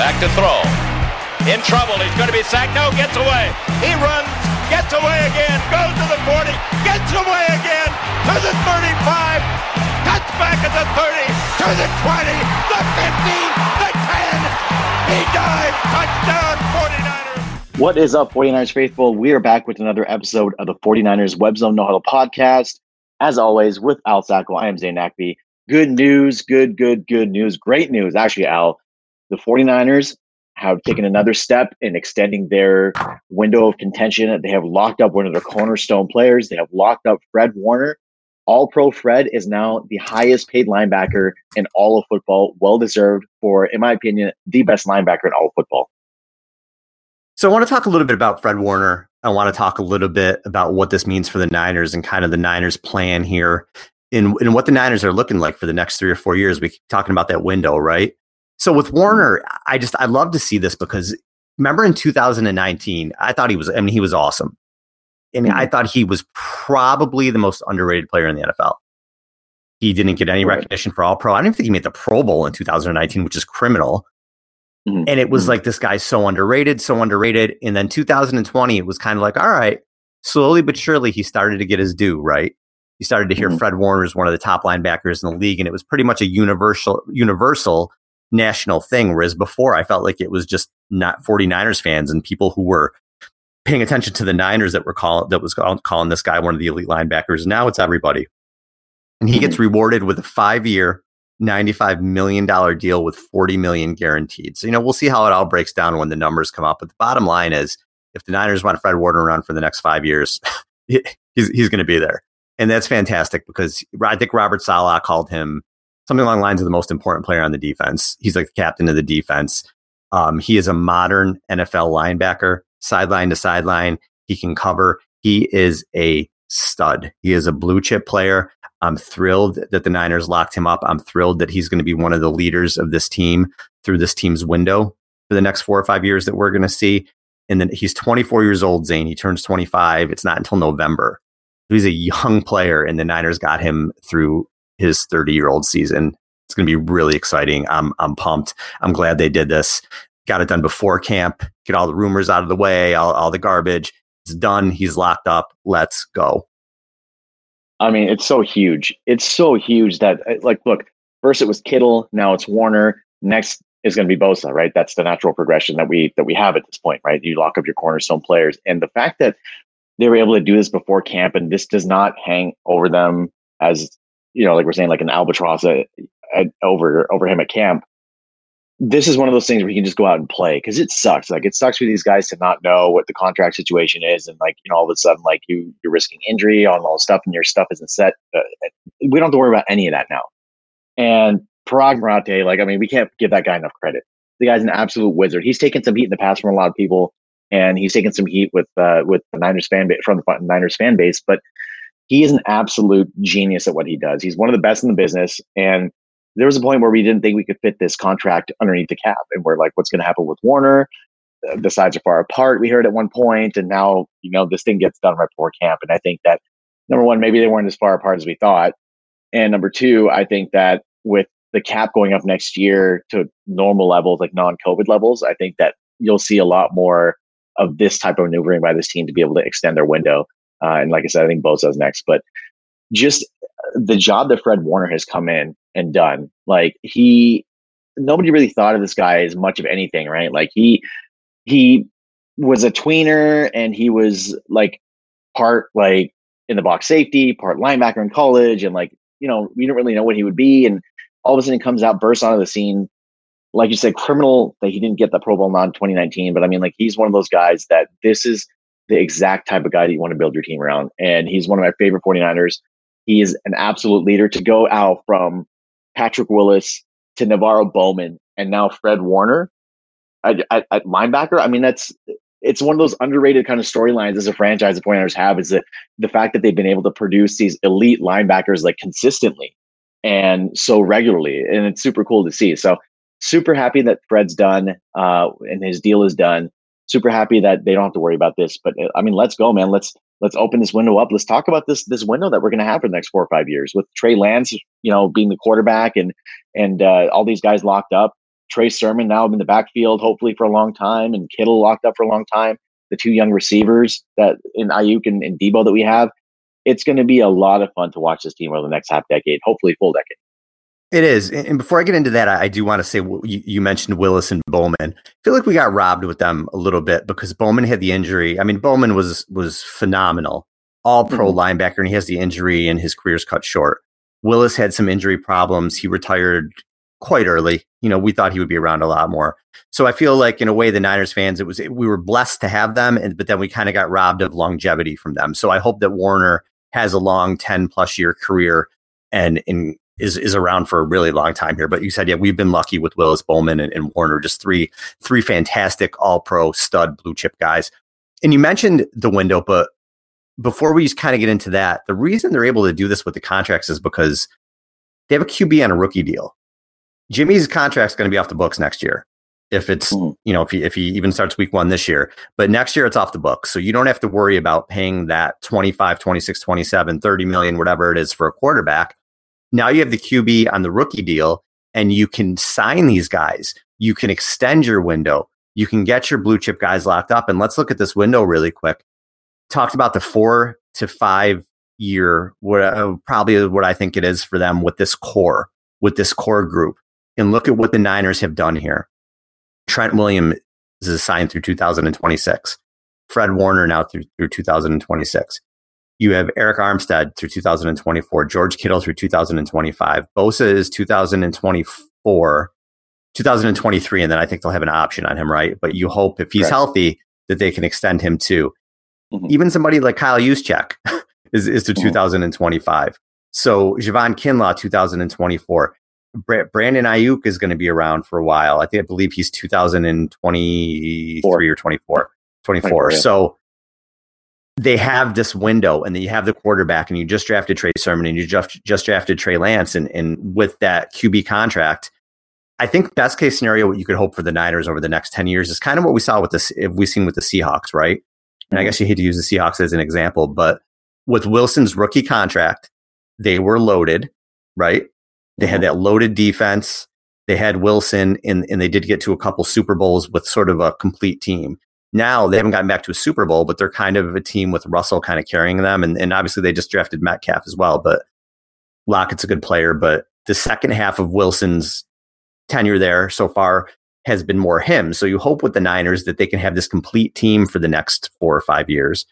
Back to throw. In trouble. He's going to be sacked. No, gets away. He runs, gets away again, goes to the 40, gets away again to the 35, cuts back at the 30, to the 20, the 15, the 10. He dives. Touchdown, 49ers. What is up, 49ers faithful? We are back with another episode of the 49ers Web Zone No Huddle podcast. As always, with Al Sacco, I am Zain Nackby. Good news, good, good, good news, great news. Actually, Al, the 49ers have taken another step in extending their window of contention. They have locked up one of their cornerstone players. They have locked up Fred Warner. All pro Fred is now the highest paid linebacker in all of football. Well deserved for, in my opinion, the best linebacker in all of football. So I want to talk a little bit about Fred Warner. I want to talk a little bit about what this means for the Niners and kind of the Niners plan here in, in what the Niners are looking like for the next three or four years. We keep talking about that window, right? So with Warner, I just I love to see this because remember in 2019, I thought he was I mean he was awesome. I mean, I mm-hmm. thought he was probably the most underrated player in the NFL. He didn't get any recognition for All Pro. I don't even think he made the Pro Bowl in 2019, which is criminal. Mm-hmm. And it was mm-hmm. like this guy's so underrated, so underrated. And then 2020, it was kind of like, all right, slowly but surely, he started to get his due. Right? You started to hear mm-hmm. Fred Warner is one of the top linebackers in the league, and it was pretty much a universal universal national thing. Whereas before, I felt like it was just not 49ers fans and people who were paying attention to the Niners that were calling that was calling this guy one of the elite linebackers. Now it's everybody, and he gets mhm. rewarded with a five year. $95 million deal with 40 million guaranteed. So, you know, we'll see how it all breaks down when the numbers come up. But the bottom line is if the Niners want Fred Warner around for the next five years, he's, he's going to be there. And that's fantastic because I think Robert Saleh called him something along the lines of the most important player on the defense. He's like the captain of the defense. Um, he is a modern NFL linebacker, sideline to sideline. He can cover. He is a stud. He is a blue chip player. I'm thrilled that the Niners locked him up. I'm thrilled that he's going to be one of the leaders of this team through this team's window for the next four or five years that we're going to see. And then he's 24 years old, Zain. He turns 25. It's not until November. He's a young player, and the Niners got him through his 30 year old season. It's going to be really exciting. I'm I'm pumped. I'm glad they did this. Got it done before camp. Get all the rumors out of the way. All, all the garbage. It's done. He's locked up. Let's go. I mean, it's so huge. It's so huge that uh, like, look. First it was Kittle. Now it's Warner. Next is going to be Bosa. Right. That's the natural progression that we that we have at this point. Right. You lock up your cornerstone players, and the fact that they were able to do this before camp, and this does not hang over them as you know, like we're saying, like an albatross at, at, over over him at camp. This is one of those things where you can just go out and play because it sucks. Like it sucks for these guys to not know what the contract situation is, and like you know, all of a sudden, like you you're risking injury on all stuff, and your stuff isn't set. Uh, we don't have to worry about any of that now. And Paraag Marathe, like I mean, we can't give that guy enough credit. The guy's an absolute wizard. He's taken some heat in the past from a lot of people, and he's taken some heat with uh, with the Niners fan base from the Niners fan base. But he is an absolute genius at what he does. He's one of the best in the business. And there was a point where we didn't think we could fit this contract underneath the cap. And we're like, what's going to happen with Warner? Uh, the sides are far apart. We heard at one point, and now, you know, this thing gets done right before camp. And I think that number one, maybe they weren't as far apart as we thought. And number two, I think that with the cap going up next year to normal levels, like non COVID levels, I think that you'll see a lot more of this type of maneuvering by this team to be able to extend their window. Uh, and like I said, I think Bosa's next. But just the job that Fred Warner has come in and done, like he, nobody really thought of this guy as much of anything, right? Like he, he was a tweener and he was like part like in the box safety, part linebacker in college. And like, you know, we didn't really know what he would be. And all of a sudden comes out, bursts onto the scene. Like you said, criminal that he didn't get the Pro Bowl nod in 2019. But I mean, like, he's one of those guys that this is the exact type of guy that you want to build your team around. And he's one of my favorite 49ers. He is an absolute leader to go out from Patrick Willis to NaVorro Bowman and now Fred Warner at, at, at linebacker. I mean, that's it's one of those underrated kind of storylines as a franchise the 49ers have is that the fact that they've been able to produce these elite linebackers like consistently and so regularly. And it's super cool to see. So super happy that Fred's done uh, and his deal is done super happy that they don't have to worry about this. But uh, I mean, let's go, man. Let's let's open this window up. Let's talk about this this window that we're going to have for the next four or five years with Trey Lance, you know, being the quarterback and and uh, all these guys locked up. Trey Sermon now in the backfield, hopefully for a long time, and Kittle locked up for a long time. The two young receivers that in Aiyuk and, and Deebo that we have, it's going to be a lot of fun to watch this team over the next half decade, hopefully full decade. It is. And before I get into that, I do want to say you, mentioned Willis and Bowman. I feel like we got robbed with them a little bit because Bowman had the injury. I mean, Bowman was was phenomenal, all pro mm-hmm. linebacker, and he has the injury and his career's cut short. Willis had some injury problems. He retired quite early. You know, we thought he would be around a lot more. So I feel like in a way, the Niners fans, it was we were blessed to have them, and but then we kind of got robbed of longevity from them. So I hope that Warner has a long ten plus year career and in is is around for a really long time here. But you said, yeah, we've been lucky with Willis Bowman and, and Warner, just three three fantastic All Pro stud blue chip guys. And you mentioned the window, but before we just kind of get into that, the reason they're able to do this with the contracts is because they have a QB on a rookie deal. Jimmy's contract's going to be off the books next year. If it's, mm-hmm. you know, if he, if he even starts week one this year, but next year it's off the books. So you don't have to worry about paying that 25, 26, 27, 30 million, whatever it is for a quarterback now you have the QB on the rookie deal and you can sign these guys. You can extend your window. You can get your blue chip guys locked up. And let's look at this window really quick. Talked about the four to five year, what, uh, probably what I think it is for them with this core, with this core group. And look at what the Niners have done here. Trent Williams is signed through 2026. Fred Warner now through, through 2026. You have Arik Armstead through 2024, George Kittle through 2025. Bosa is 2024, 2023, and then I think they'll have an option on him, right? But you hope if he's healthy that they can extend him too. Mm-hmm. Even somebody like Kyle Juszczyk is, is to mm-hmm. 2025. So Javon Kinlaw, 2024. Brandon Aiyuk is going to be around for a while. I think I believe he's 2023 Four. or 24. 24. 24 yeah. So they have this window and then you have the quarterback and you just drafted Trey Sermon and you just just drafted Trey Lance and, and with that QB contract, I think best case scenario what you could hope for the Niners over the next 10 years is kind of what we saw with this If we've seen with the Seahawks, right? And I mm-hmm. guess you hate to use the Seahawks as an example, but with Wilson's rookie contract, they were loaded, right? They had mm-hmm. that loaded defense. They had Wilson and, and they did get to a couple Super Bowls with sort of a complete team. Now they haven't gotten back to a Super Bowl, but they're kind of a team with Russell kind of carrying them. And, and obviously they just drafted Metcalf as well, but Lockett's a good player. But the second half of Wilson's tenure there so far has been more him. So you hope with the Niners that they can have this complete team for the next four or five years.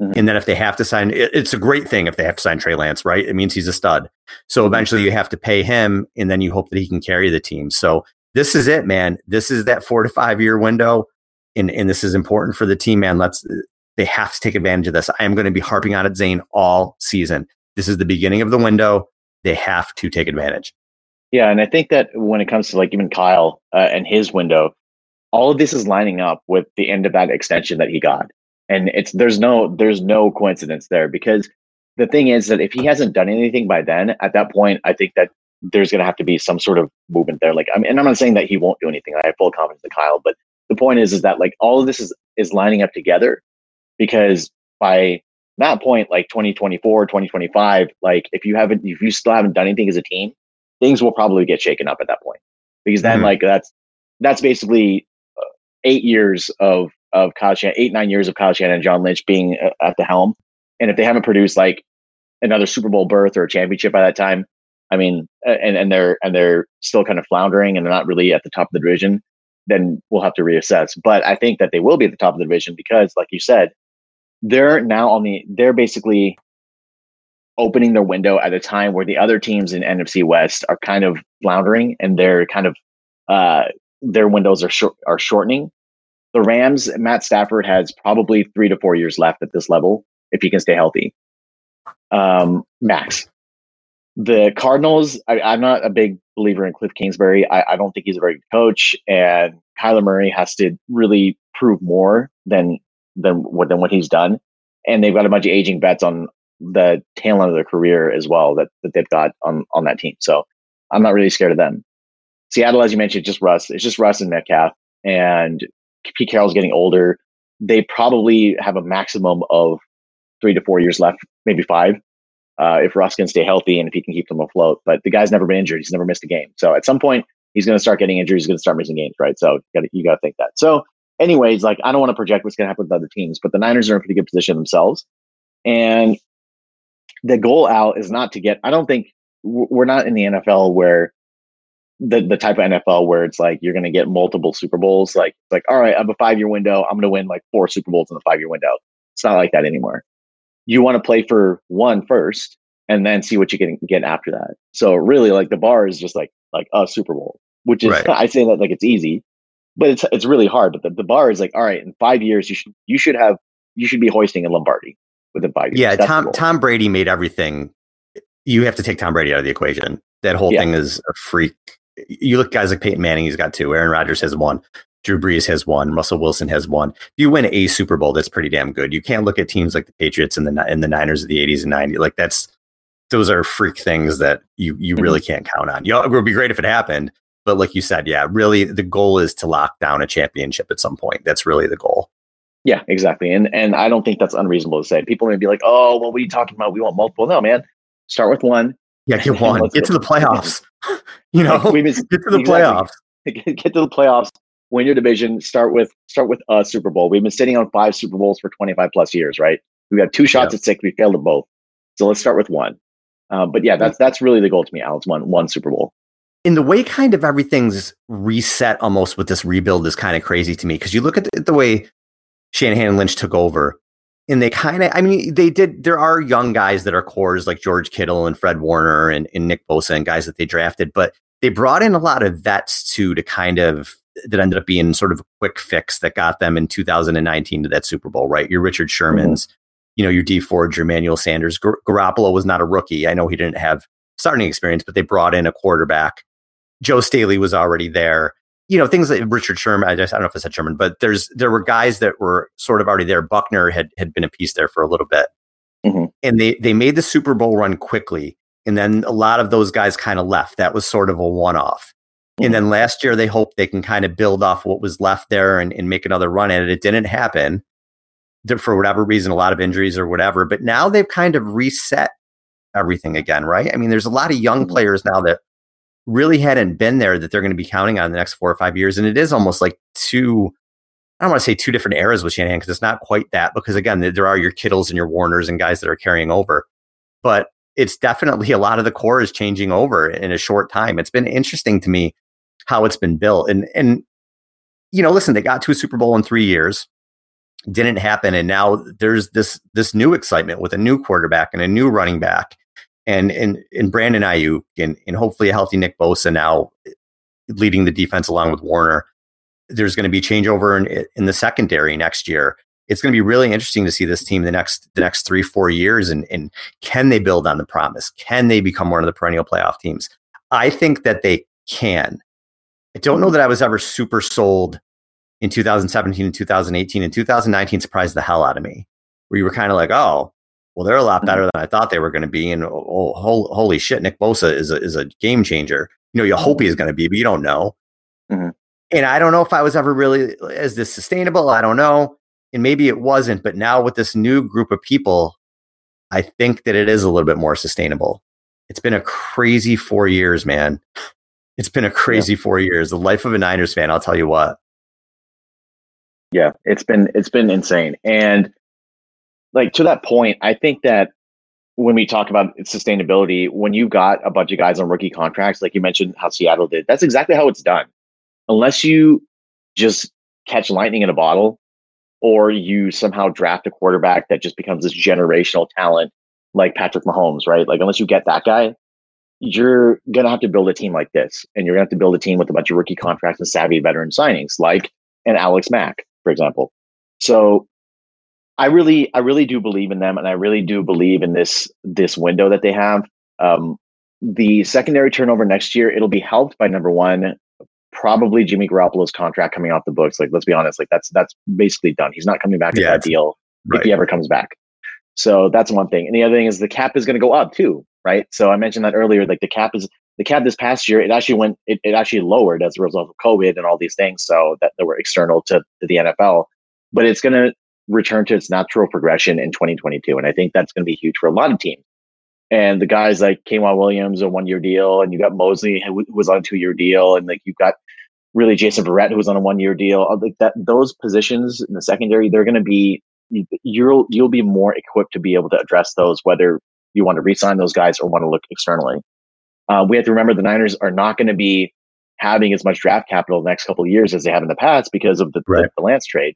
Mm-hmm. And then if they have to sign, it's a great thing if they have to sign Trey Lance, right? It means he's a stud. So eventually you have to pay him and then you hope that he can carry the team. So this is it, man. This is that four to five year window and, and this is important for the team, man. Let's, they have to take advantage of this. I am going to be harping on it, Zain, all season. This is the beginning of the window. They have to take advantage. Yeah. And I think that when it comes to like even Kyle uh, and his window, all of this is lining up with the end of that extension that he got. And it's, there's no, there's no coincidence there because the thing is that if he hasn't done anything by then, at that point, I think that there's going to have to be some sort of movement there. Like, I mean, and I'm not saying that he won't do anything. I have full confidence in Kyle, but the point is is that like all of this is is lining up together because by that point like 2024 2025 like if you haven't if you still haven't done anything as a team things will probably get shaken up at that point because then mm-hmm. like that's that's basically uh, eight years of of Kyle Shanahan, eight nine years of Kyle Shanahan and John Lynch being uh, at the helm, and if they haven't produced like another Super Bowl berth or a championship by that time, I mean, and and they're and they're still kind of floundering and they're not really at the top of the division then we'll have to reassess. But I think that they will be at the top of the division because, like you said, they're now on the they're basically opening their window at a time where the other teams in NFC West are kind of floundering and they're kind of uh, their windows are short, are shortening. The Rams, Matt Stafford has probably three to four years left at this level if he can stay healthy. Um, max the Cardinals, I, am not a big believer in Cliff Kingsbury. I, I, don't think he's a very good coach, and Kyler Murray has to really prove more than than what than what he's done. And they've got a bunch of aging bets on the tail end of their career as well that, that they've got on on that team. So I'm not really scared of them. Seattle, as you mentioned, just Russ. It's just Russ and Metcalf, and Pete Carroll's getting older. They probably have a maximum of three to four years left, maybe five uh, if Russ can stay healthy and if he can keep them afloat. But the guy's never been injured; he's never missed a game. So at some point, he's going to start getting injuries. He's going to start missing games, right? So you got you got to think that. So, anyways, like I don't want to project what's going to happen with other teams, but the Niners are in a pretty good position themselves, and the goal out is not to get. I don't think we're not in the NFL where the the type of NFL where it's like you're going to get multiple Super Bowls. Like like all right, I have a five year window. I'm going to win like four Super Bowls in the five year window. It's not like that anymore. You want to play for one first, and then see what you can get after that. So really, like the bar is just like like a Super Bowl, which is right. I say that like it's easy, but it's it's really hard. But the, the bar is like all right, in five years you should you should have you should be hoisting a Lombardi within five years. Yeah, That's Tom Tom Brady made everything. You have to take Tom Brady out of the equation. That whole yeah. thing is a freak you look guys like Peyton Manning, he's got two. Aaron Rodgers has one. Drew Brees has one. Russell Wilson has one. If you win a Super Bowl, that's pretty damn good. You can't look at teams like the Patriots and the and the Niners of the 80s and 90s. Like that's those are freak things that you you mm-hmm. really can't count on. You know, it would be great if it happened, but like you said, yeah, really the goal is to lock down a championship at some point. That's really the goal. Yeah, exactly. And and I don't think that's unreasonable to say. People may be like, "Oh, well, what are you talking about? We want multiple." No, man. Start with one. Yeah, get one. Get to the playoffs. you know, we get to the playoffs. Get to the playoffs. Win your division. Start with start with a Super Bowl. We've been sitting on five Super Bowls for 25 plus years, right? We've got two shots at six. We failed at both. So let's start with one. Uh, but yeah, that's that's really the goal to me, Alex. One one Super Bowl. In the way kind of everything's reset almost with this rebuild is kind of crazy to me because you look at the, the way Shanahan and Lynch took over and they kind of, I mean, they did. There are young guys that are cores like George Kittle and Fred Warner and, and Nick Bosa and guys that they drafted, but they brought in a lot of vets too to kind of that ended up being sort of a quick fix that got them in 2019 to that Super Bowl, right? Your Richard Sherman's, mm-hmm. you know, your Dee Ford, your Emmanuel Sanders. Gar- Garoppolo was not a rookie. I know he didn't have starting experience, but they brought in a quarterback. Joe Staley was already there you know, things like Richard Sherman, I, just, I don't know if I said Sherman, but there's, there were guys that were sort of already there. Buckner had, had been a piece there for a little bit. Mm-hmm. And they, they made the Super Bowl run quickly. And then a lot of those guys kind of left. That was sort of a one off. Mm-hmm. And then last year, they hoped they can kind of build off what was left there and, and make another run at it. It didn't happen for whatever reason, a lot of injuries or whatever. But now they've kind of reset everything again, right? I mean, there's a lot of young mm-hmm. players now that really hadn't been there that they're going to be counting on in the next four or five years. And it is almost like two, I don't want to say two different eras with Shanahan because it's not quite that. Because again, there are your Kittles and your Warners and guys that are carrying over. But it's definitely a lot of the core is changing over in a short time. It's been interesting to me how it's been built. And and you know, listen, they got to a Super Bowl in three years. Didn't happen. And now there's this this new excitement with a new quarterback and a new running back and and and Brandon Aiyuk and and hopefully a healthy Nick Bosa now leading the defense along with Warner. There's going to be changeover in, in the secondary next year. It's going to be really interesting to see this team the next the next three four years and and can they build on the promise? Can they become one of the perennial playoff teams? I think that they can. I don't know that I was ever super sold in 2017 and 2018 and 2019 surprised the hell out of me. Where you were kind of like, oh, well, they're a lot better mm-hmm. than I thought they were going to be. And oh, oh, holy shit, Nick Bosa is a, is a game changer. You know, you hope he's going to be, but you don't know. Mm-hmm. And I don't know if I was ever really, is this sustainable? I don't know. And maybe it wasn't. But now with this new group of people, I think that it is a little bit more sustainable. It's been a crazy four years, man. It's been a crazy yeah. four years. The life of a Niners fan, I'll tell you what. Yeah, it's been it's been insane. And like to that point, I think that when we talk about sustainability, when you got a bunch of guys on rookie contracts, like you mentioned how Seattle did, that's exactly how it's done. Unless you just catch lightning in a bottle or you somehow draft a quarterback that just becomes this generational talent like Patrick Mahomes, right? Like, unless you get that guy, you're going to have to build a team like this. And you're going to have to build a team with a bunch of rookie contracts and savvy veteran signings, like an Alex Mack, for example. So I really, I really do believe in them, and I really do believe in this this window that they have. Um, the secondary turnover next year, it'll be helped by number one, probably Jimmy Garoppolo's contract coming off the books. Like, let's be honest, like that's that's basically done. He's not coming back yeah, that deal right. if he ever comes back. So that's one thing. And the other thing is the cap is going to go up too, right? So I mentioned that earlier. Like the cap is the cap this past year, it actually went, it, it actually lowered as a result of COVID and all these things. So that, that were external to, to the NFL, but it's going to return to its natural progression in 2022. And I think that's going to be huge for a lot of teams. And the guys like K'Waun Williams, a one year deal, and you got Moseley, who was on a two year deal, and like you've got really Jason Verrett, who was on a one year deal. Like that, those positions in the secondary, they're going to be you'll you'll be more equipped to be able to address those, whether you want to re-sign those guys or want to look externally. Uh, we have to remember the Niners are not going to be having as much draft capital the next couple of years as they have in the past because of the, right. the, the Lance trade.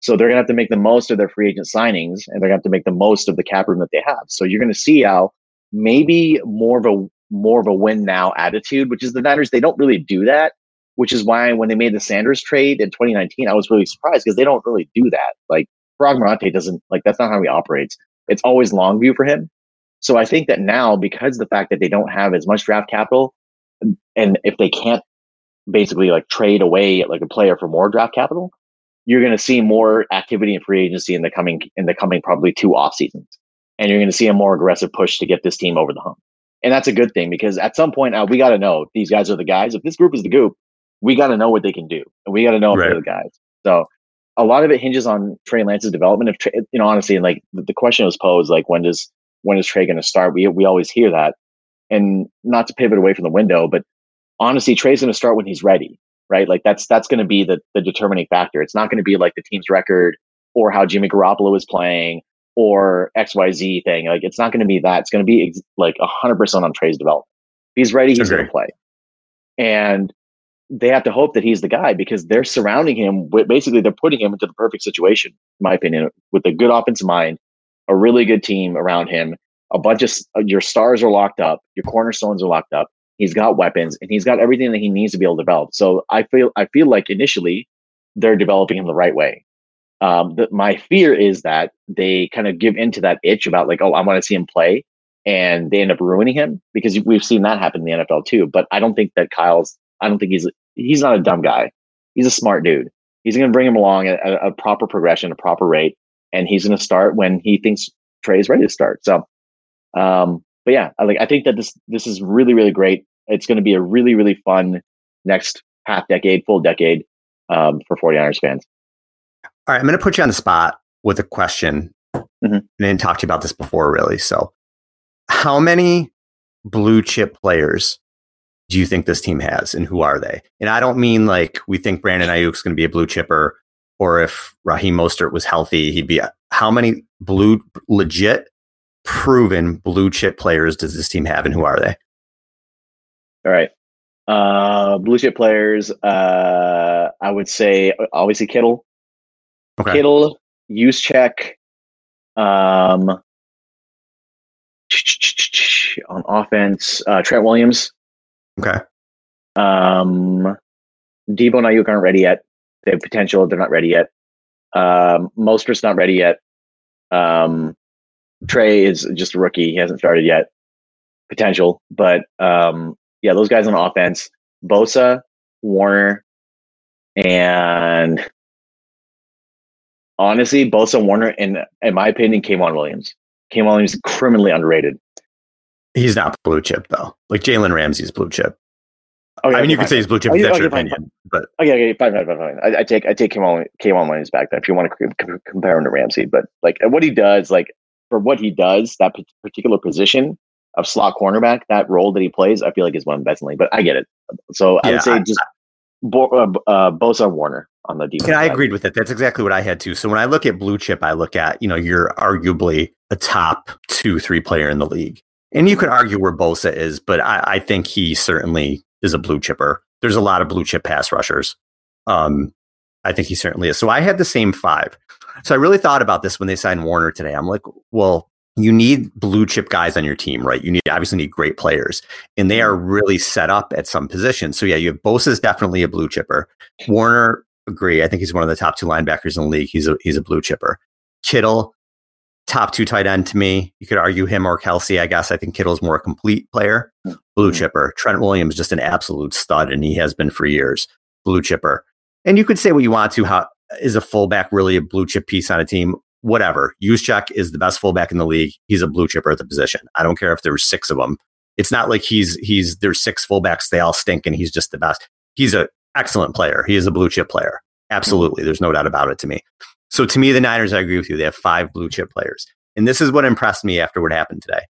So they're going to have to make the most of their free agent signings and they're going to have to make the most of the cap room that they have. So you're going to see how maybe more of a more of a win now attitude, which is the Niners. They don't really do that, which is why when they made the Sanders trade in 2019, I was really surprised because they don't really do that. Like Paraag Marathe doesn't like that's not how he operates. It's always long view for him. So I think that now, because the fact that they don't have as much draft capital, and if they can't basically like trade away like a player for more draft capital, you're going to see more activity in free agency in the coming in the coming probably two off seasons, and you're going to see a more aggressive push to get this team over the hump. And that's a good thing because at some point uh, we got to know these guys are the guys. If this group is the goop, we got to know what they can do, and we got to know if they're the guys. So a lot of it hinges on Trey Lance's development. If you know, honestly, and like the question was posed, like when does when is Trey going to start? We we always hear that, and not to pivot away from the window, but honestly, Trey's going to start when he's ready, right? Like that's that's going to be the the determining factor. It's not going to be like the team's record or how Jimmy Garoppolo is playing or X Y Z thing. Like it's not going to be that. It's going to be ex- like hundred percent on Trey's development. If he's ready, he's going to play, and they have to hope that he's the guy because they're surrounding him with basically they're putting him into the perfect situation, in my opinion, with a good offensive mind, a really good team around him. A bunch of uh, your stars are locked up, your cornerstones are locked up. He's got weapons and he's got everything that he needs to be able to develop. So I feel I feel like initially they're developing him the right way. Um, the, my fear is that they kind of give into that itch about like, oh, I want to see him play, and they end up ruining him because we've seen that happen in the NFL too. But I don't think that Kyle's. I don't think he's he's not a dumb guy. He's a smart dude. He's going to bring him along at a, a, proper progression, a proper rate, and he's going to start when he thinks Trey is ready to start. So, um, but yeah, I like I think that this this is really really great. It's going to be a really really fun next half decade, full decade um, for 49ers fans. All right, I'm going to put you on the spot with a question. Mm-hmm. I didn't talk to you about this before, really. So, how many blue chip players do you think this team has and who are they? And I don't mean like we think Brandon Aiyuk's going to be a blue chipper or if Raheem Mostert was healthy, he'd be how many blue legit proven blue chip players does this team have and who are they? All right. Uh, blue chip players, uh, I would say obviously Kittle. Okay. Kittle, Juszczyk, um, on offense, uh, Trent Williams. Okay. Um, Deebo and Aiyuk aren't ready yet. They have potential. They're not ready yet. Um, Mostert's not ready yet. Um, Trey is just a rookie. He hasn't started yet. Potential, but um, yeah, those guys on offense: Bosa, Warner, and honestly, Bosa, Warner, and in my opinion, K'Waun Williams. K'Waun Williams is criminally underrated. He's not blue chip though. Like Jalen Ramsey's blue chip. Oh, yeah, I mean, you could say he's blue chip. Oh, that's okay, your fine, opinion, but okay, okay, fine, fine, fine, fine. I, I take I take K'Waun K'Waun Williams back. Then, if you want to c- compare him to Ramsey, but like what he does, like for what he does, that particular position of slot cornerback, that role that he plays, I feel like is one of the best in the league. But I get it. So I would say I, just Bo, uh, uh, Bosa Warner on the defense. Yeah, I agreed with it. That's exactly what I had too. So when I look at blue chip, I look at you know you're arguably a top two, three player in the league. And you could argue where Bosa is, but I, I, think he certainly is a blue chipper. There's a lot of blue chip pass rushers. Um, I think he certainly is. So I had the same five. So I really thought about this when they signed Warner today. I'm like, well, you need blue chip guys on your team, right? You need obviously need great players, and they are really set up at some positions. So yeah, you have Bosa is definitely a blue chipper. Warner, agree. I think he's one of the top two linebackers in the league. He's a he's a blue chipper. Kittle, top two tight end to me. You could argue him or Kelsey. I guess I think Kittle's more a complete player. Blue mm-hmm. chipper. Trent Williams just an absolute stud, and he has been for years. Blue chipper. And you could say what you want to. How is a fullback really a blue chip piece on a team? Whatever. Juszczyk is the best fullback in the league. He's a blue chipper at the position. I don't care if there's six of them. It's not like he's he's there's six fullbacks. They all stink, and he's just the best. He's an excellent player. He is a blue chip player. Absolutely. There's no doubt about it to me. So to me, the Niners, I agree with you. They have five blue chip players. And this is what impressed me after what happened today.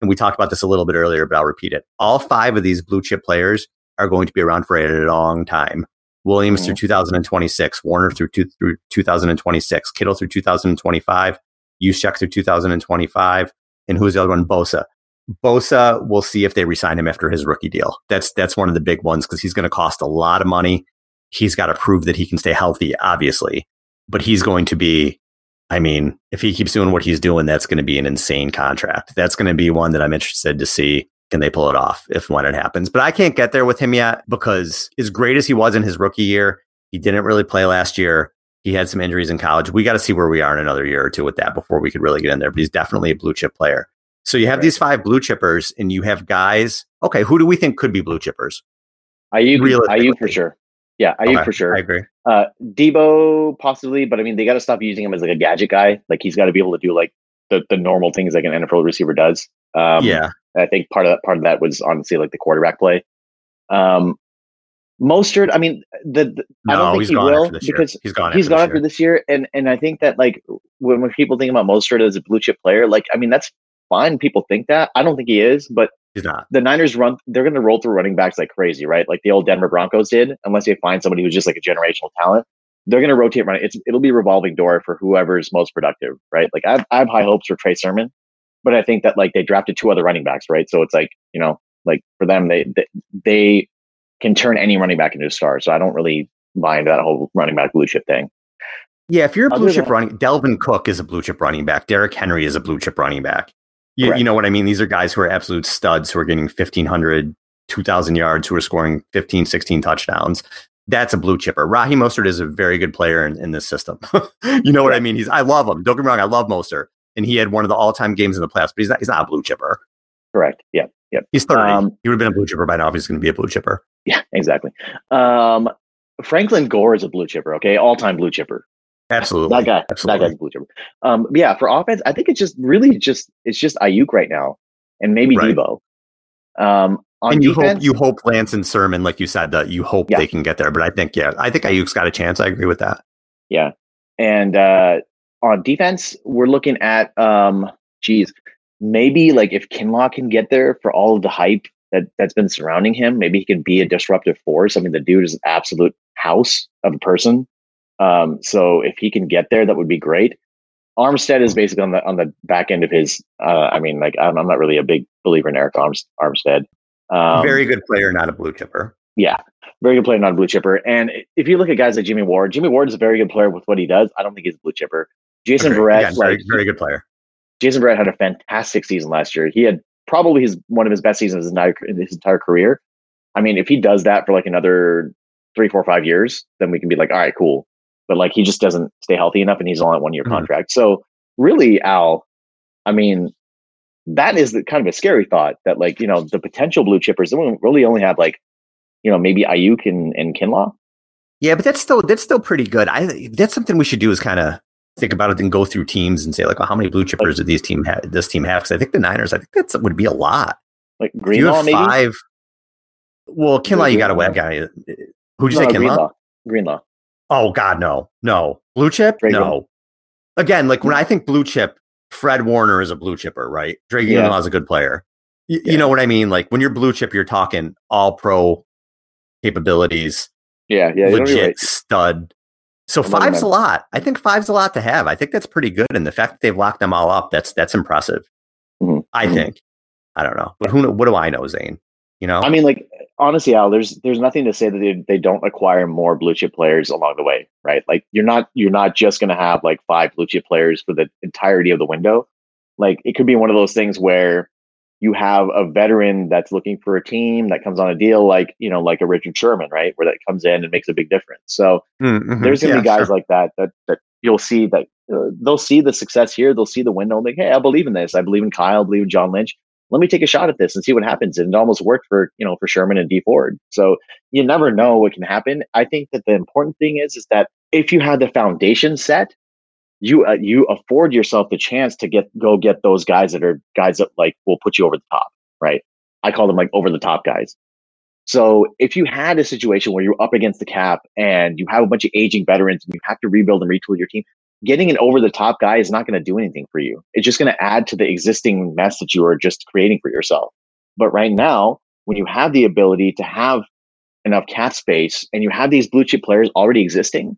and we talked about this a little bit earlier, but I'll repeat it. All five of these blue chip players are going to be around for a long time. Williams mm-hmm. through 2026, Warner through, two, through 2026, Kittle through 2025, Juszczyk through 2025, and who's the other one? Bosa. Bosa, we'll see if they resign him after his rookie deal. That's that's one of the big ones because he's going to cost a lot of money. He's got to prove that he can stay healthy, obviously, but he's going to be. I mean, if he keeps doing what he's doing, that's going to be an insane contract. That's going to be one that I'm interested to see can they pull it off if when it happens. But I can't get there with him yet because as great as he was in his rookie year, he didn't really play last year. He had some injuries in college. We got to see where we are in another year or two with that before we could really get in there. But he's definitely a blue chip player. So you have right. these five blue chippers, and you have guys. Okay, who do we think could be blue chippers? Aiyuk, Aiyuk for sure. Yeah, Aiyuk okay, for sure. I agree. Uh, Deebo possibly, but I mean they got to stop using him as like a gadget guy. Like he's got to be able to do like the, the normal things like an NFL receiver does. Um, yeah, I think part of that part of that was honestly like the quarterback play. Um, Mostert, I mean, the, the no, I don't think he will because he's gone. He's gone after this year, and and I think that like when, when people think about Mostert as a blue chip player, like I mean that's fine. People think that. I don't think he is, but he's not. The Niners run. They're going to roll through running backs like crazy, right? Like the old Denver Broncos did. Unless they find somebody who's just like a generational talent, they're going to rotate running. It's it'll be revolving door for whoever's most productive, right? Like I have, I have high hopes for Trey Sermon, but I think that like they drafted two other running backs, right? So it's like you know, like for them, they they, they can turn any running back into a star. So I don't really buy into that whole running back blue chip thing. Yeah, if you're a blue chip running, Dalvin Cook is a blue chip running back. Derrick Henry is a blue chip running back. You, you, know what I mean? These are guys who are absolute studs who are getting 1,500, 2,000 yards, who are scoring 15, 16 touchdowns. That's a blue chipper. Raheem Mostert is a very good player in, in this system. you know what I mean? He's I love him. Don't get me wrong, I love Mostert. And he had one of the all time games in the playoffs, but he's not he's not a blue chipper. Correct. Yeah. Yep. He's 30. Um, he would have been a blue chipper by now if he's going to be a blue chipper. Yeah, exactly. Um, Franklin Gore is a blue chipper, okay? All time blue chipper. Absolutely. That guy. Absolutely. That guy's a blue chipper. Um, yeah, for offense, I think it's just really just it's just Aiyuk right now, and maybe right. Deebo. Um, on and you defense, hope you hope Lance and Sermon, like you said, that you hope yeah. they can get there. But I think yeah, I think Aiyuk's got a chance. I agree with that. Yeah, and uh, on defense, we're looking at um, geez, maybe like if Kinlaw can get there for all of the hype that that's been surrounding him, maybe he can be a disruptive force. I mean, the dude is an absolute house of a person. Um, so if he can get there, that would be great. Armstead is basically on the on the back end of his. Uh, I mean, like I'm, I'm, not really a big believer in Arik Armstead. Um, very good player, not a blue chipper. Yeah, very good player, not a blue chipper. And if you look at guys like Jimmy Ward, Jimmy Ward is a very good player with what he does. I don't think he's a blue chipper. Jason okay. Verrett, Again, very, like, very good player. Jason Verrett had a fantastic season last year. He had probably his one of his best seasons in his entire career. I mean, if he does that for like another three, four, five years, then we can be like, all right, cool but like he just doesn't stay healthy enough and he's on a one year mm-hmm. contract. So really, Al, I mean, that is the, kind of a scary thought that like, you know, the potential blue chippers they really only have like, you know, maybe Aiyuk and, and Kinlaw. Yeah, but that's still that's still pretty good. I that's something we should do is kind of think about it and go through teams and say like, well, how many blue chippers like, did these team have? This team have? Because I think the Niners, I think that would be a lot. Like Greenlaw, maybe five. Well, Kinlaw, you got a web guy. Who'd you no, say, Kinlaw? Greenlaw. Greenlaw. Oh God, no, no blue chip, no. Again, like when I think blue chip, Fred Warner is a blue chipper, right? Drake yeah. is a good player. Y- yeah. You know what I mean? Like when you're blue chip, you're talking all pro capabilities. Yeah, yeah, legit stud. So five's a lot. I think five's a lot to have. I think that's pretty good, and the fact that they've locked them all up, that's that's impressive. Mm-hmm. I mm-hmm. think. I don't know, but who? What do I know, Zain? You know, I mean, like honestly, Al, there's there's nothing to say that they, they don't acquire more blue chip players along the way, right? Like you're not you're not just going to have like five blue chip players for the entirety of the window. Like it could be one of those things where you have a veteran that's looking for a team that comes on a deal like you know like a Richard Sherman, right, where that comes in and makes a big difference. So mm-hmm. there's going to yeah, be guys sure. like that that that you'll see that uh, they'll see the success here, they'll see the window, and like, hey, I believe in this. I believe in Kyle, I believe in John Lynch let me take a shot at this and see what happens. And it almost worked for, you know, for Sherman and Dee Ford. So you never know what can happen. I think that the important thing is, is that if you have the foundation set, you, uh, you afford yourself the chance to get, go get those guys that are guys that like will put you over the top, right? I call them like over the top guys. So if you had a situation where you're up against the cap and you have a bunch of aging veterans and you have to rebuild and retool your team, getting an over the top guy is not going to do anything for you. It's just going to add to the existing mess that you are just creating for yourself. But right now, when you have the ability to have enough cap space and you have these blue chip players already existing,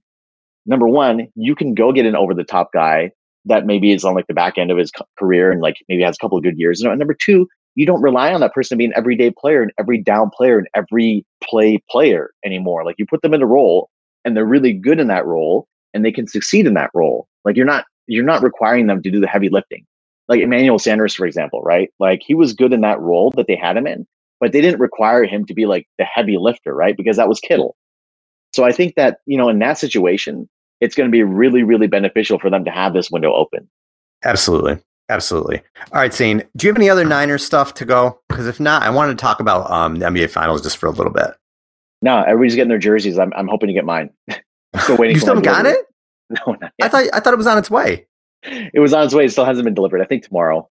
number one, you can go get an over the top guy that maybe is on like the back end of his career and like maybe has a couple of good years. And number two, you don't rely on that person being an everyday player and every down player and every play player anymore. Like you put them in a role and they're really good in that role and they can succeed in that role. Like you're not you're not requiring them to do the heavy lifting. Like Emmanuel Sanders, for example, right? Like he was good in that role that they had him in, but they didn't require him to be like the heavy lifter, right? Because that was Kittle. So I think that, you know, in that situation, it's going to be really, really beneficial for them to have this window open. Absolutely. Absolutely. All right, Zain, do you have any other Niners stuff to go? Because if not, I wanted to talk about um, the NBA Finals just for a little bit. No, everybody's getting their jerseys. I'm, I'm hoping to get mine. still waiting. you still haven't got it? No, not yet. I thought I thought it was on its way. It was on its way. It still hasn't been delivered. I think tomorrow.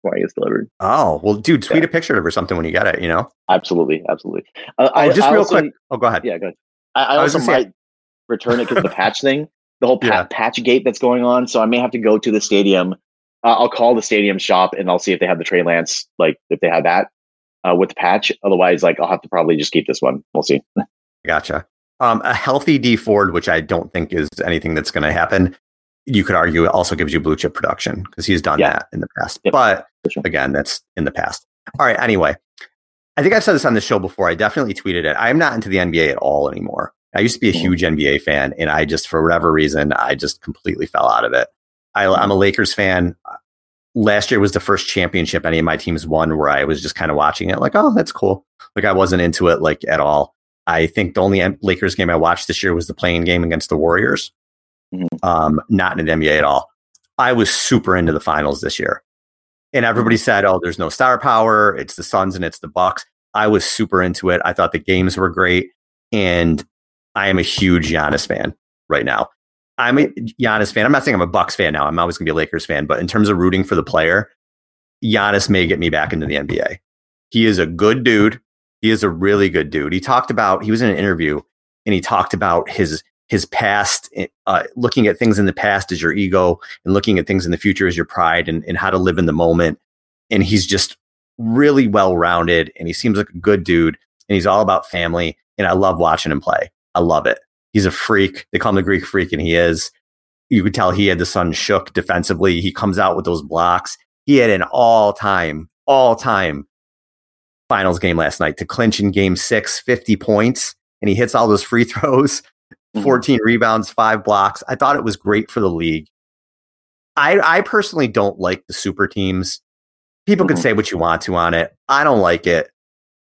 Tomorrow it gets delivered. Oh well, dude, tweet yeah. a picture of it or something when you get it. You know. Absolutely, absolutely. Uh, oh, I, just I real also, quick. Oh, go ahead. Yeah, go ahead. I, I, I also might saying. return it because the patch thing, the whole yeah. patch gate that's going on. So I may have to go to the stadium. Uh, I'll call the stadium shop and I'll see if they have the Trey Lance, like if they have that uh, with the patch. Otherwise, like I'll have to probably just keep this one. We'll see. Gotcha. Um, a healthy Dee Ford, which I don't think is anything that's going to happen, you could argue it also gives you blue chip production because he's done yeah. that in the past. Yep. But sure. again, that's in the past. All right. Anyway, I think I've said this on the show before. I definitely tweeted it. I'm not into the NBA at all anymore. I used to be a mm-hmm. huge NBA fan, and I just, for whatever reason, I just completely fell out of it. I, I'm a Lakers fan. Last year was the first championship any of my teams won where I was just kind of watching it, like, oh, that's cool. Like I wasn't into it like at all. I think the only Lakers game I watched this year was the playing game against the Warriors. Mm-hmm. Um, not in the NBA at all. I was super into the finals this year. And everybody mm-hmm. said, "Oh, there's no star power. It's the Suns and it's the Bucks." I was super into it. I thought the games were great, and I am a huge Giannis fan right now. I'm a Giannis fan. I'm not saying I'm a Bucks fan now. I'm always going to be a Lakers fan, but in terms of rooting for the player, Giannis may get me back into the NBA. He is a good dude. He is a really good dude. He talked about, he was in an interview and he talked about his his past, eh, uh, looking at things in the past as your ego and looking at things in the future as your pride and, and how to live in the moment. And he's just really well rounded and he seems like a good dude and he's all about family. And I love watching him play. I love it. He's a freak. They call him the Greek freak and he is. You could tell he had the sun shook defensively. He comes out with those blocks. He had an all time, all time finals game last night to clinch in game six, 50 points, and he hits all those free throws, mm-hmm. 14 rebounds, five blocks. I thought it was great for the league. I, I personally don't like the super teams. People mm-hmm. can say what you want to on it. I don't like it.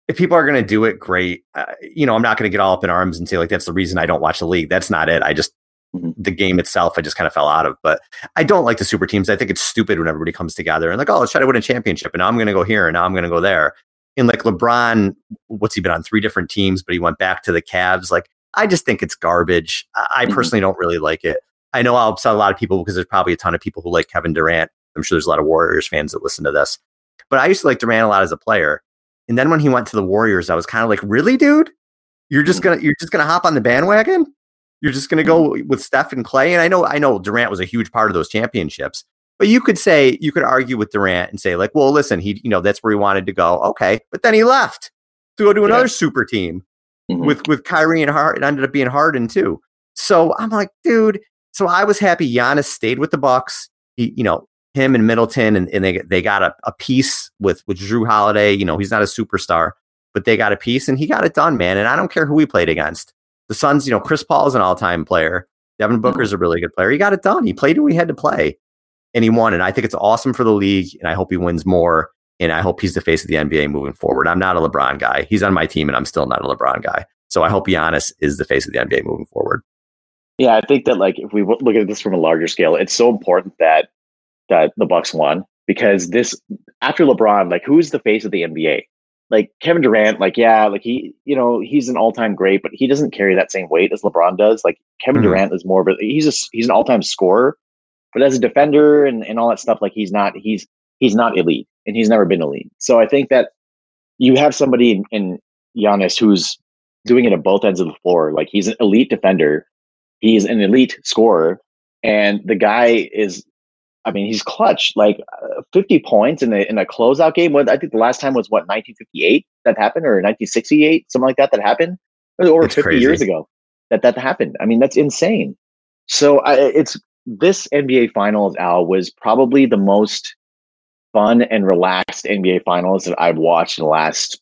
If people are going to do it, great. Uh, you know, I'm not going to get all up in arms and say like that's the reason I don't watch the league. That's not it. I just mm-hmm. the game itself, I just kind of fell out of. But I don't like the super teams. I think it's stupid when everybody comes together and like, oh, let's try to win a championship, and now I'm going to go here, and now I'm going to go there in like LeBron, what's he been on three different teams, but he went back to the Cavs. Like, I just think it's garbage. I, mm-hmm. personally don't really like it. I know I'll upset a lot of people because there's probably a ton of people who like Kevin Durant. I'm sure there's a lot of Warriors fans that listen to this. But I used to like Durant a lot as a player. And then when he went to the Warriors, I was kind of like, really, dude? You're just mm-hmm. gonna you're just gonna hop on the bandwagon? You're just gonna go mm-hmm. with Steph and Clay? And I know I know Durant was a huge part of those championships. But you could say, you could argue with Durant and say, like, well, listen, he, you know, that's where he wanted to go. Okay. But then he left to go to another yeah. super team mm-hmm. with, with Kyrie and Hart. It ended up being Harden too. So I'm like, dude. So I was happy Giannis stayed with the Bucks. He, you know, him and Middleton, and, and they they got a, a piece with with Jrue Holiday. You know, he's not a superstar, but they got a piece, and he got it done, man. And I don't care who he played against. The Suns, you know, Chris Paul is an all time player. Devin Booker's mm-hmm. a really good player. He got it done. He played who he had to play and he won. And I think it's awesome for the league, and I hope he wins more. And I hope he's the face of the NBA moving forward. I'm not a LeBron guy. He's on my team, and I'm still not a LeBron guy. So I hope Giannis is the face of the NBA moving forward. Yeah, I think that like if we look at this from a larger scale, it's so important that that the Bucks won because this after LeBron, like who's the face of the NBA? Like Kevin Durant, like yeah, like he, you know, he's an all-time great, but he doesn't carry that same weight as LeBron does. Like Kevin mm-hmm. Durant is more of a he's a he's an all-time scorer, but as a defender and, and all that stuff, like he's not he's he's not elite and he's never been elite. So I think that you have somebody in, in Giannis who's doing it at both ends of the floor. Like he's an elite defender, he's an elite scorer, and the guy is, I mean, he's clutch like uh, 50 points in a in a closeout game. What I think the last time was what 1958 that happened, or 1968, something like that that happened. It was over it's 50 crazy. years ago that that happened. I mean, that's insane. So I, it's this NBA Finals, Al, was probably the most fun and relaxed NBA Finals that I've watched in the last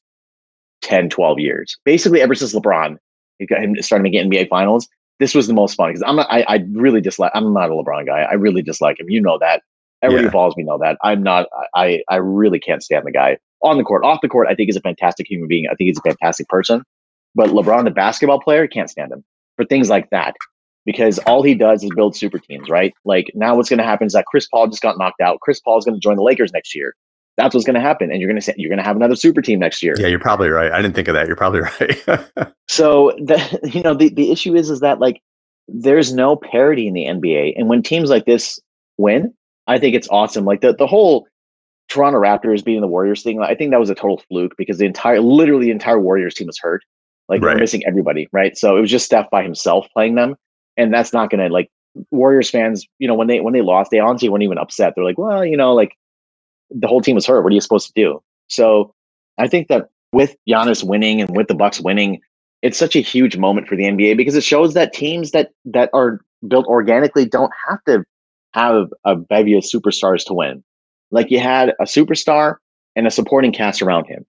10, 12 years. Basically, ever since LeBron started got him starting to get NBA Finals, this was the most fun because I'm not. I, I, really dislike. I'm not a LeBron guy. I really dislike him. You know that. Everybody yeah. who follows me know that. I'm not. I I really can't stand the guy on the court. Off the court, I think he's a fantastic human being. I think he's a fantastic person. But LeBron, the basketball player, can't stand him for things like that because all he does is build super teams, right? Like now, what's going to happen is that Chris Paul just got knocked out. Chris Paul is going to join the Lakers next year. That's what's going to happen, and you're going to say you're going to have another super team next year. Yeah, you're probably right. I didn't think of that. You're probably right. so the you know the the issue is is that like there's no parity in the NBA, and when teams like this win, I think it's awesome. Like the the whole Toronto Raptors beating the Warriors thing, I think that was a total fluke because the entire, literally the entire Warriors team was hurt. Like right. they're missing everybody, right? So it was just Steph by himself playing them and that's not going to like Warriors fans. You know, when they when they lost, they honestly weren't even upset. They're like, well, you know, like the whole team was hurt. What are you supposed to do? So I think that with Giannis winning and with the Bucks winning, it's such a huge moment for the NBA because it shows that teams that that are built organically don't have to have a bevy of superstars to win. Like you had a superstar and a supporting cast around him.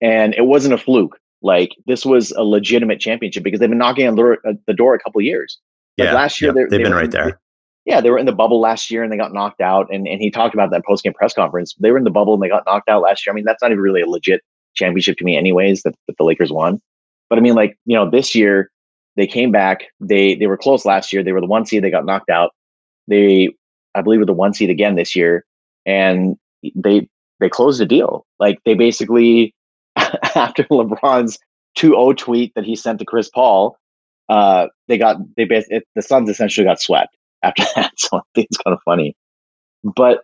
And it wasn't a fluke. Like this was a legitimate championship because they've been knocking on the, uh, door a couple years. Like yeah, last year, they've they been right there. Yeah, they were in the bubble last year and they got knocked out. And, and he talked about that post game press conference. They were in the bubble and they got knocked out last year. I mean, that's not even really a legit championship to me, anyways, that, that the Lakers won. But I mean, like, you know, this year they came back. They they were close last year. They were the one seed. They got knocked out. They, I believe, were the one seed again this year, and they they closed the deal. Like they basically, after LeBron's 2-0 tweet that he sent to Chris Paul, uh, they got they basically the Suns essentially got swept after that. So I think it's kind of funny. But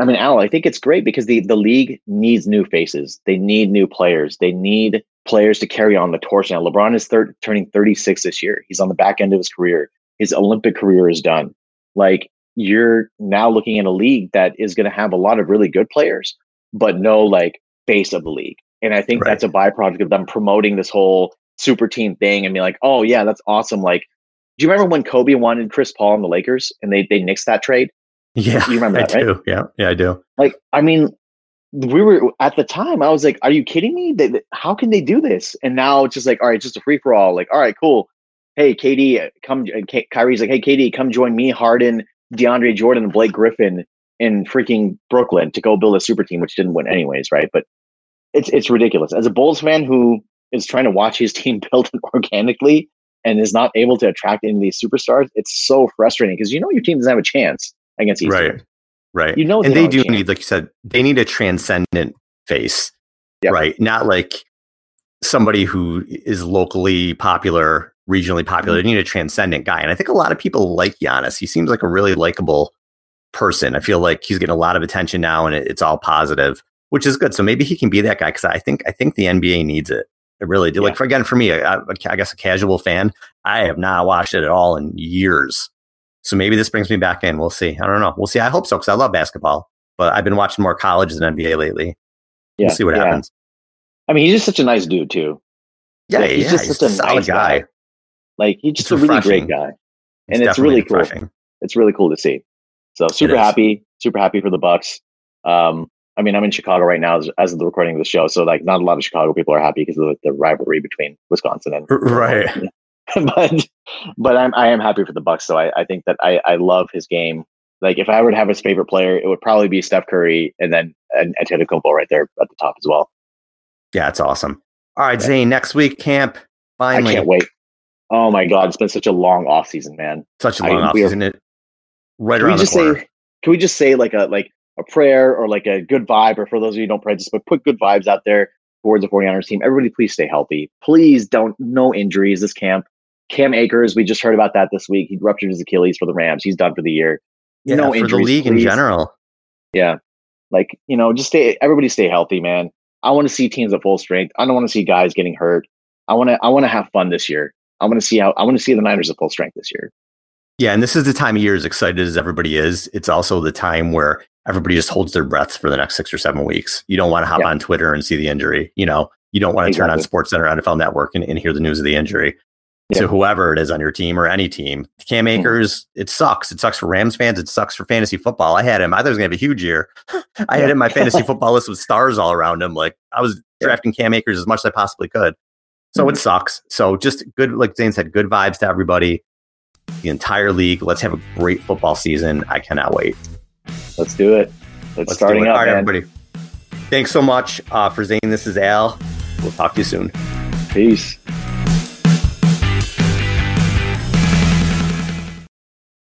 I mean, Al, I think it's great because the the league needs new faces. They need new players. They need players to carry on the torch. Now, LeBron is thir- turning 36 this year. He's on the back end of his career. His Olympic career is done. Like you're now looking at a league that is going to have a lot of really good players, but no like face of the league. And I think right. that's a byproduct of them promoting this whole super team thing and be like, oh yeah, that's awesome. Like, do you remember when Kobe wanted Chris Paul and the Lakers and they they nixed that trade? Yeah, you remember I that, do. right? Yeah, yeah, I do. Like, I mean, we were at the time. I was like, are you kidding me? They, they, how can they do this? And now it's just like, all right, just a free for all. Like, all right, cool. Hey, KD, come. Uh, K- Kyrie's like, hey, KD, come join me, Harden, DeAndre Jordan, and Blake Griffin in freaking Brooklyn to go build a super team, which didn't win anyways, right? But it's it's ridiculous. As a Bulls fan who is trying to watch his team build organically and is not able to attract any of these superstars, it's so frustrating because you know your team doesn't have a chance against Eastern. Right. Right. You know, and they, they do need, like you said, they need a transcendent face. Yep. Right. Not like somebody who is locally popular, regionally popular. Mm-hmm. They need a transcendent guy. And I think a lot of people like Giannis. He seems like a really likable person. I feel like he's getting a lot of attention now and it, it's all positive, which is good. So maybe he can be that guy because I think I think the NBA needs it. It really did. Yeah. Like for, again, for me, I, I guess a casual fan, I have not watched it at all in years. So maybe this brings me back in. We'll see. I don't know. We'll see. I hope so because I love basketball, but I've been watching more college than NBA lately. Yeah, we'll see what yeah. happens. I mean, he's just such a nice dude too. Yeah, like, he's yeah, just he's such a solid nice guy. guy. Like he's just it's a really great guy, and it's, it's really refreshing. cool. It's really cool to see. So super happy, super happy for the Bucks. Um, I mean, I'm in Chicago right now as, as of the recording of the show, so like not a lot of Chicago people are happy because of the, the rivalry between Wisconsin and right. but but I'm I am happy for the Bucks. So I, I think that I I love his game. Like if I were to have his favorite player, it would probably be Steph Curry and then and Antetokounmpo right there at the top as well. Yeah, it's awesome. All right, Zain, next week camp. Finally, I can't wait. Oh my god, it's been such a long off season, man. Such a long I, off season. It right around the corner. Say, can we just say like a like a prayer or like a good vibe, or for those of you who don't pray, just but put good vibes out there towards the 49ers team. Everybody, please stay healthy. Please don't, no injuries this camp. Cam Akers, we just heard about that this week. He ruptured his Achilles for the Rams. He's done for the year. Yeah, no for injuries, the league please. in general. Yeah. Like, you know, just stay, everybody stay healthy, man. I want to see teams at full strength. I don't want to see guys getting hurt. I want to, I want to have fun this year. I want to see how, I want to see the Niners at full strength this year. Yeah, and this is the time of year, as excited as everybody is. It's also the time where everybody just holds their breaths for the next six or seven weeks. You don't want to hop yeah. on Twitter and see the injury. You know, you don't want to exactly. turn on Sports Center NFL Network and, and hear the news of the injury yeah. to whoever it is on your team or any team. Cam mm-hmm. Akers, mm-hmm. it sucks. It sucks for Rams fans. It sucks for fantasy football. I had him. I thought he was going to have a huge year. I had him my fantasy football list with stars all around him. Like I was drafting Cam Akers as much as I possibly could. So mm-hmm. it sucks. So just good, like Zain said, good vibes to everybody, the entire league. Let's have a great football season. I cannot wait. Let's do it. It's Let's starting up, All right, everybody. Thanks so much uh, for Zain. This is Al. We'll talk to you soon. Peace.